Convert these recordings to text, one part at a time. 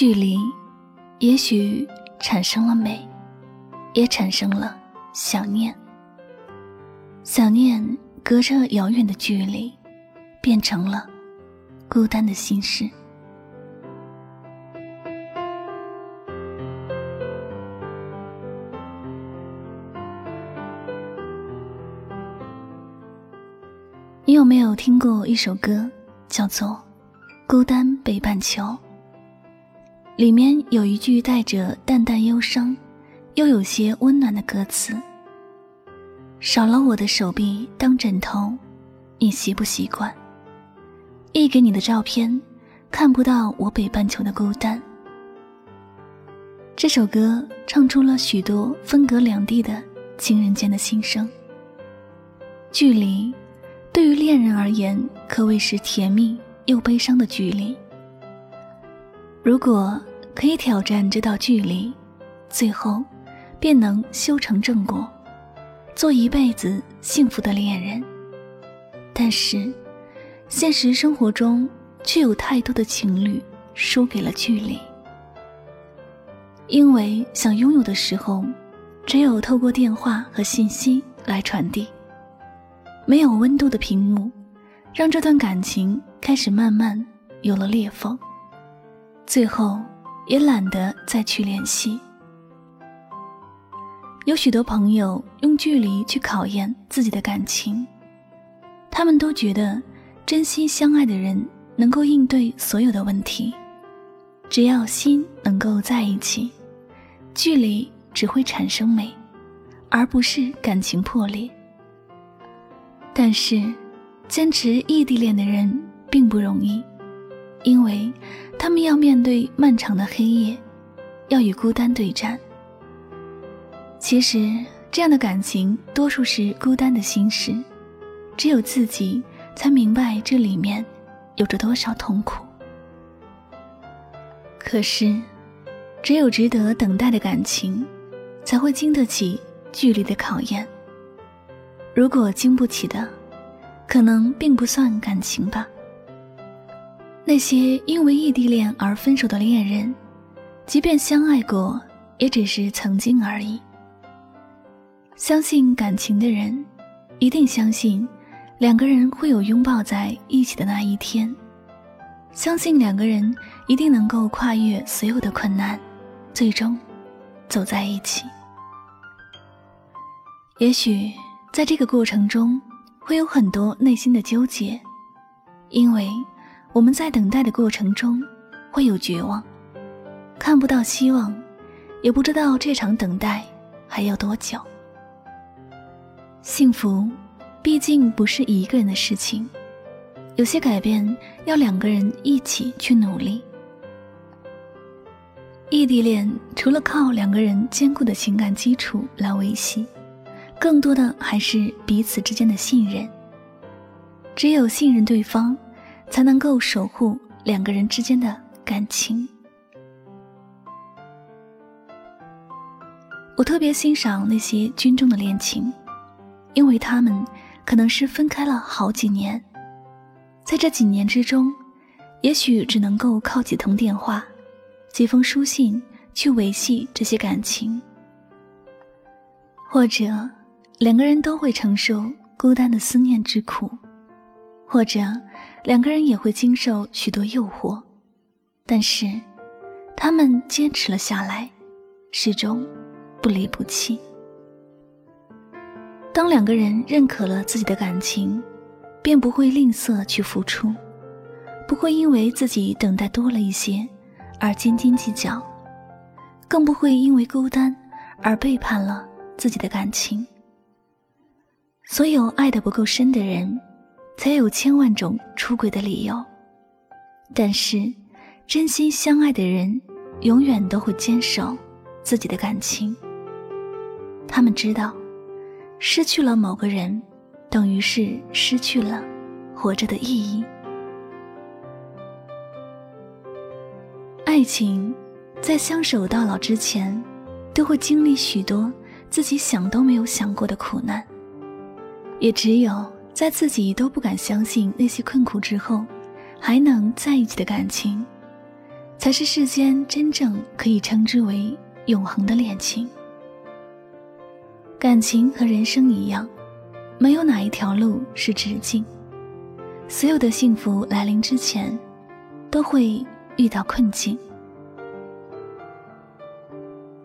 距离，也许产生了美，也产生了想念。想念隔着遥远的距离，变成了孤单的心事。你有没有听过一首歌，叫做《孤单北半球》？里面有一句带着淡淡忧伤，又有些温暖的歌词：“少了我的手臂当枕头，你习不习惯？一给你的照片，看不到我北半球的孤单。”这首歌唱出了许多分隔两地的情人间的心声。距离，对于恋人而言，可谓是甜蜜又悲伤的距离。如果可以挑战这道距离，最后便能修成正果，做一辈子幸福的恋人。但是，现实生活中却有太多的情侣输给了距离，因为想拥有的时候，只有透过电话和信息来传递，没有温度的屏幕，让这段感情开始慢慢有了裂缝，最后。也懒得再去联系。有许多朋友用距离去考验自己的感情，他们都觉得真心相爱的人能够应对所有的问题，只要心能够在一起，距离只会产生美，而不是感情破裂。但是，坚持异地恋的人并不容易。因为他们要面对漫长的黑夜，要与孤单对战。其实，这样的感情多数是孤单的心事，只有自己才明白这里面有着多少痛苦。可是，只有值得等待的感情，才会经得起距离的考验。如果经不起的，可能并不算感情吧。那些因为异地恋而分手的恋人，即便相爱过，也只是曾经而已。相信感情的人，一定相信两个人会有拥抱在一起的那一天，相信两个人一定能够跨越所有的困难，最终走在一起。也许在这个过程中，会有很多内心的纠结，因为。我们在等待的过程中，会有绝望，看不到希望，也不知道这场等待还要多久。幸福，毕竟不是一个人的事情，有些改变要两个人一起去努力。异地恋除了靠两个人坚固的情感基础来维系，更多的还是彼此之间的信任。只有信任对方。才能够守护两个人之间的感情。我特别欣赏那些军中的恋情，因为他们可能是分开了好几年，在这几年之中，也许只能够靠几通电话、几封书信去维系这些感情，或者两个人都会承受孤单的思念之苦。或者，两个人也会经受许多诱惑，但是，他们坚持了下来，始终不离不弃。当两个人认可了自己的感情，便不会吝啬去付出，不会因为自己等待多了一些而斤斤计较，更不会因为孤单而背叛了自己的感情。所有爱的不够深的人，才有千万种出轨的理由。但是，真心相爱的人，永远都会坚守自己的感情。他们知道，失去了某个人，等于是失去了活着的意义。爱情，在相守到老之前，都会经历许多自己想都没有想过的苦难。也只有在自己都不敢相信那些困苦之后，还能在一起的感情，才是世间真正可以称之为永恒的恋情。感情和人生一样，没有哪一条路是直径。所有的幸福来临之前，都会遇到困境。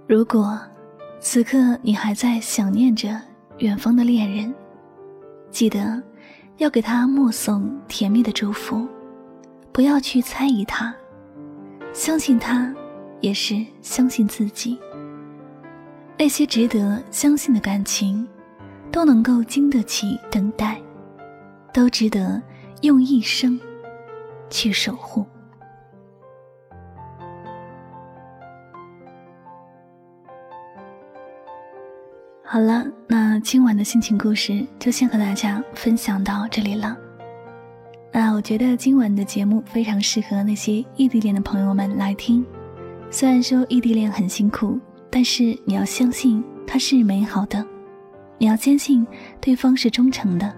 如果此刻你还在想念着远方的恋人，记得要给他默送甜蜜的祝福，不要去猜疑他，相信他，也是相信自己。那些值得相信的感情，都能够经得起等待，都值得用一生去守护。好了，那今晚的心情故事就先和大家分享到这里了。那我觉得今晚的节目非常适合那些异地恋的朋友们来听，虽然说异地恋很辛苦。但是你要相信它是美好的，你要坚信对方是忠诚的。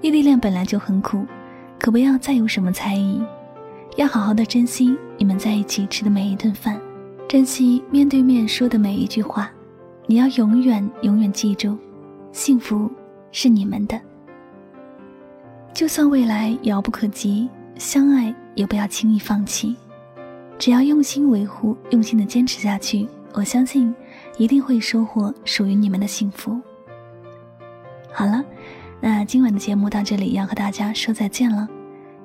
异地恋本来就很苦，可不要再有什么猜疑，要好好的珍惜你们在一起吃的每一顿饭，珍惜面对面说的每一句话。你要永远永远记住，幸福是你们的。就算未来遥不可及，相爱也不要轻易放弃，只要用心维护，用心的坚持下去。我相信，一定会收获属于你们的幸福。好了，那今晚的节目到这里要和大家说再见了。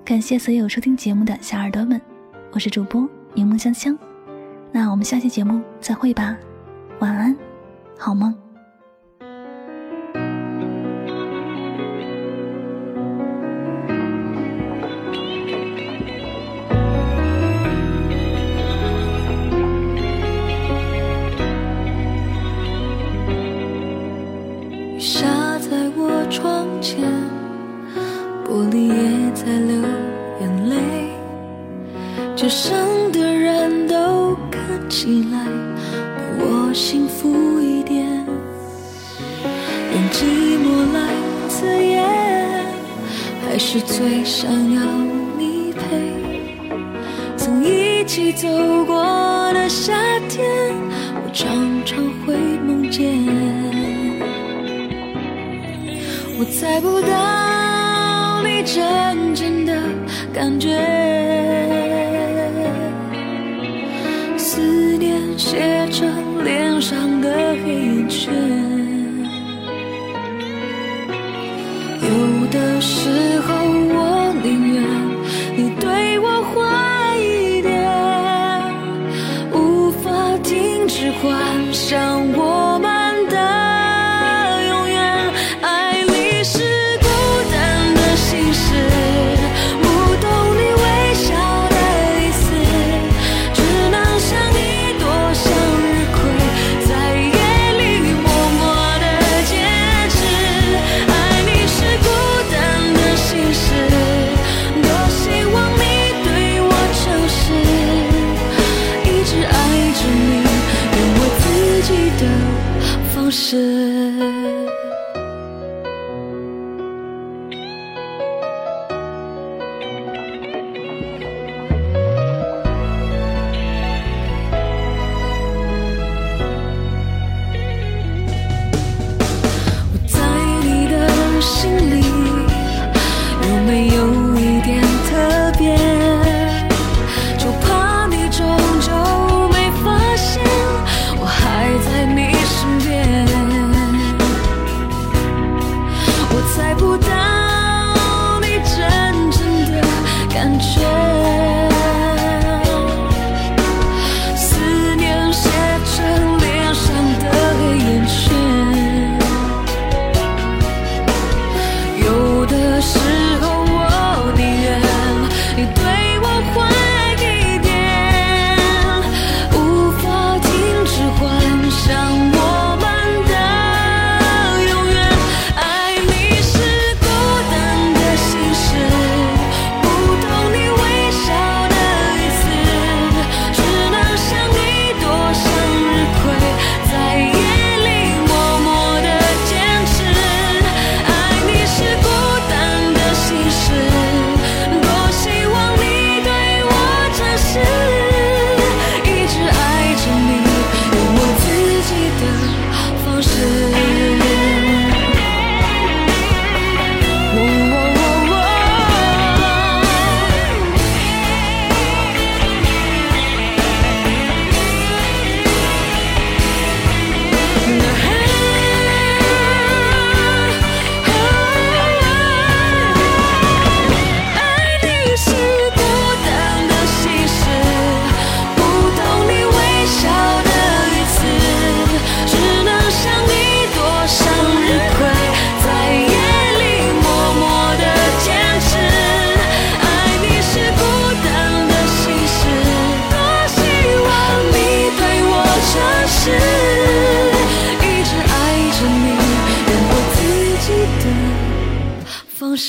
感谢所有收听节目的小耳朵们，我是主播柠檬香香。那我们下期节目再会吧，晚安，好吗？雨下在我窗前，玻璃也在流眼泪，街上的人都看起来比我幸福。是最想要你陪。曾一起走过的夏天，我常常会梦见。我猜不到你真正的感觉。思念写成脸上的黑眼圈，有的时让我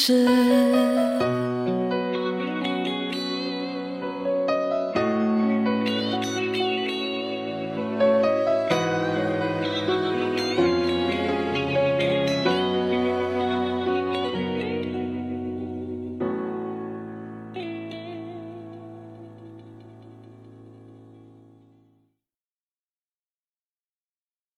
是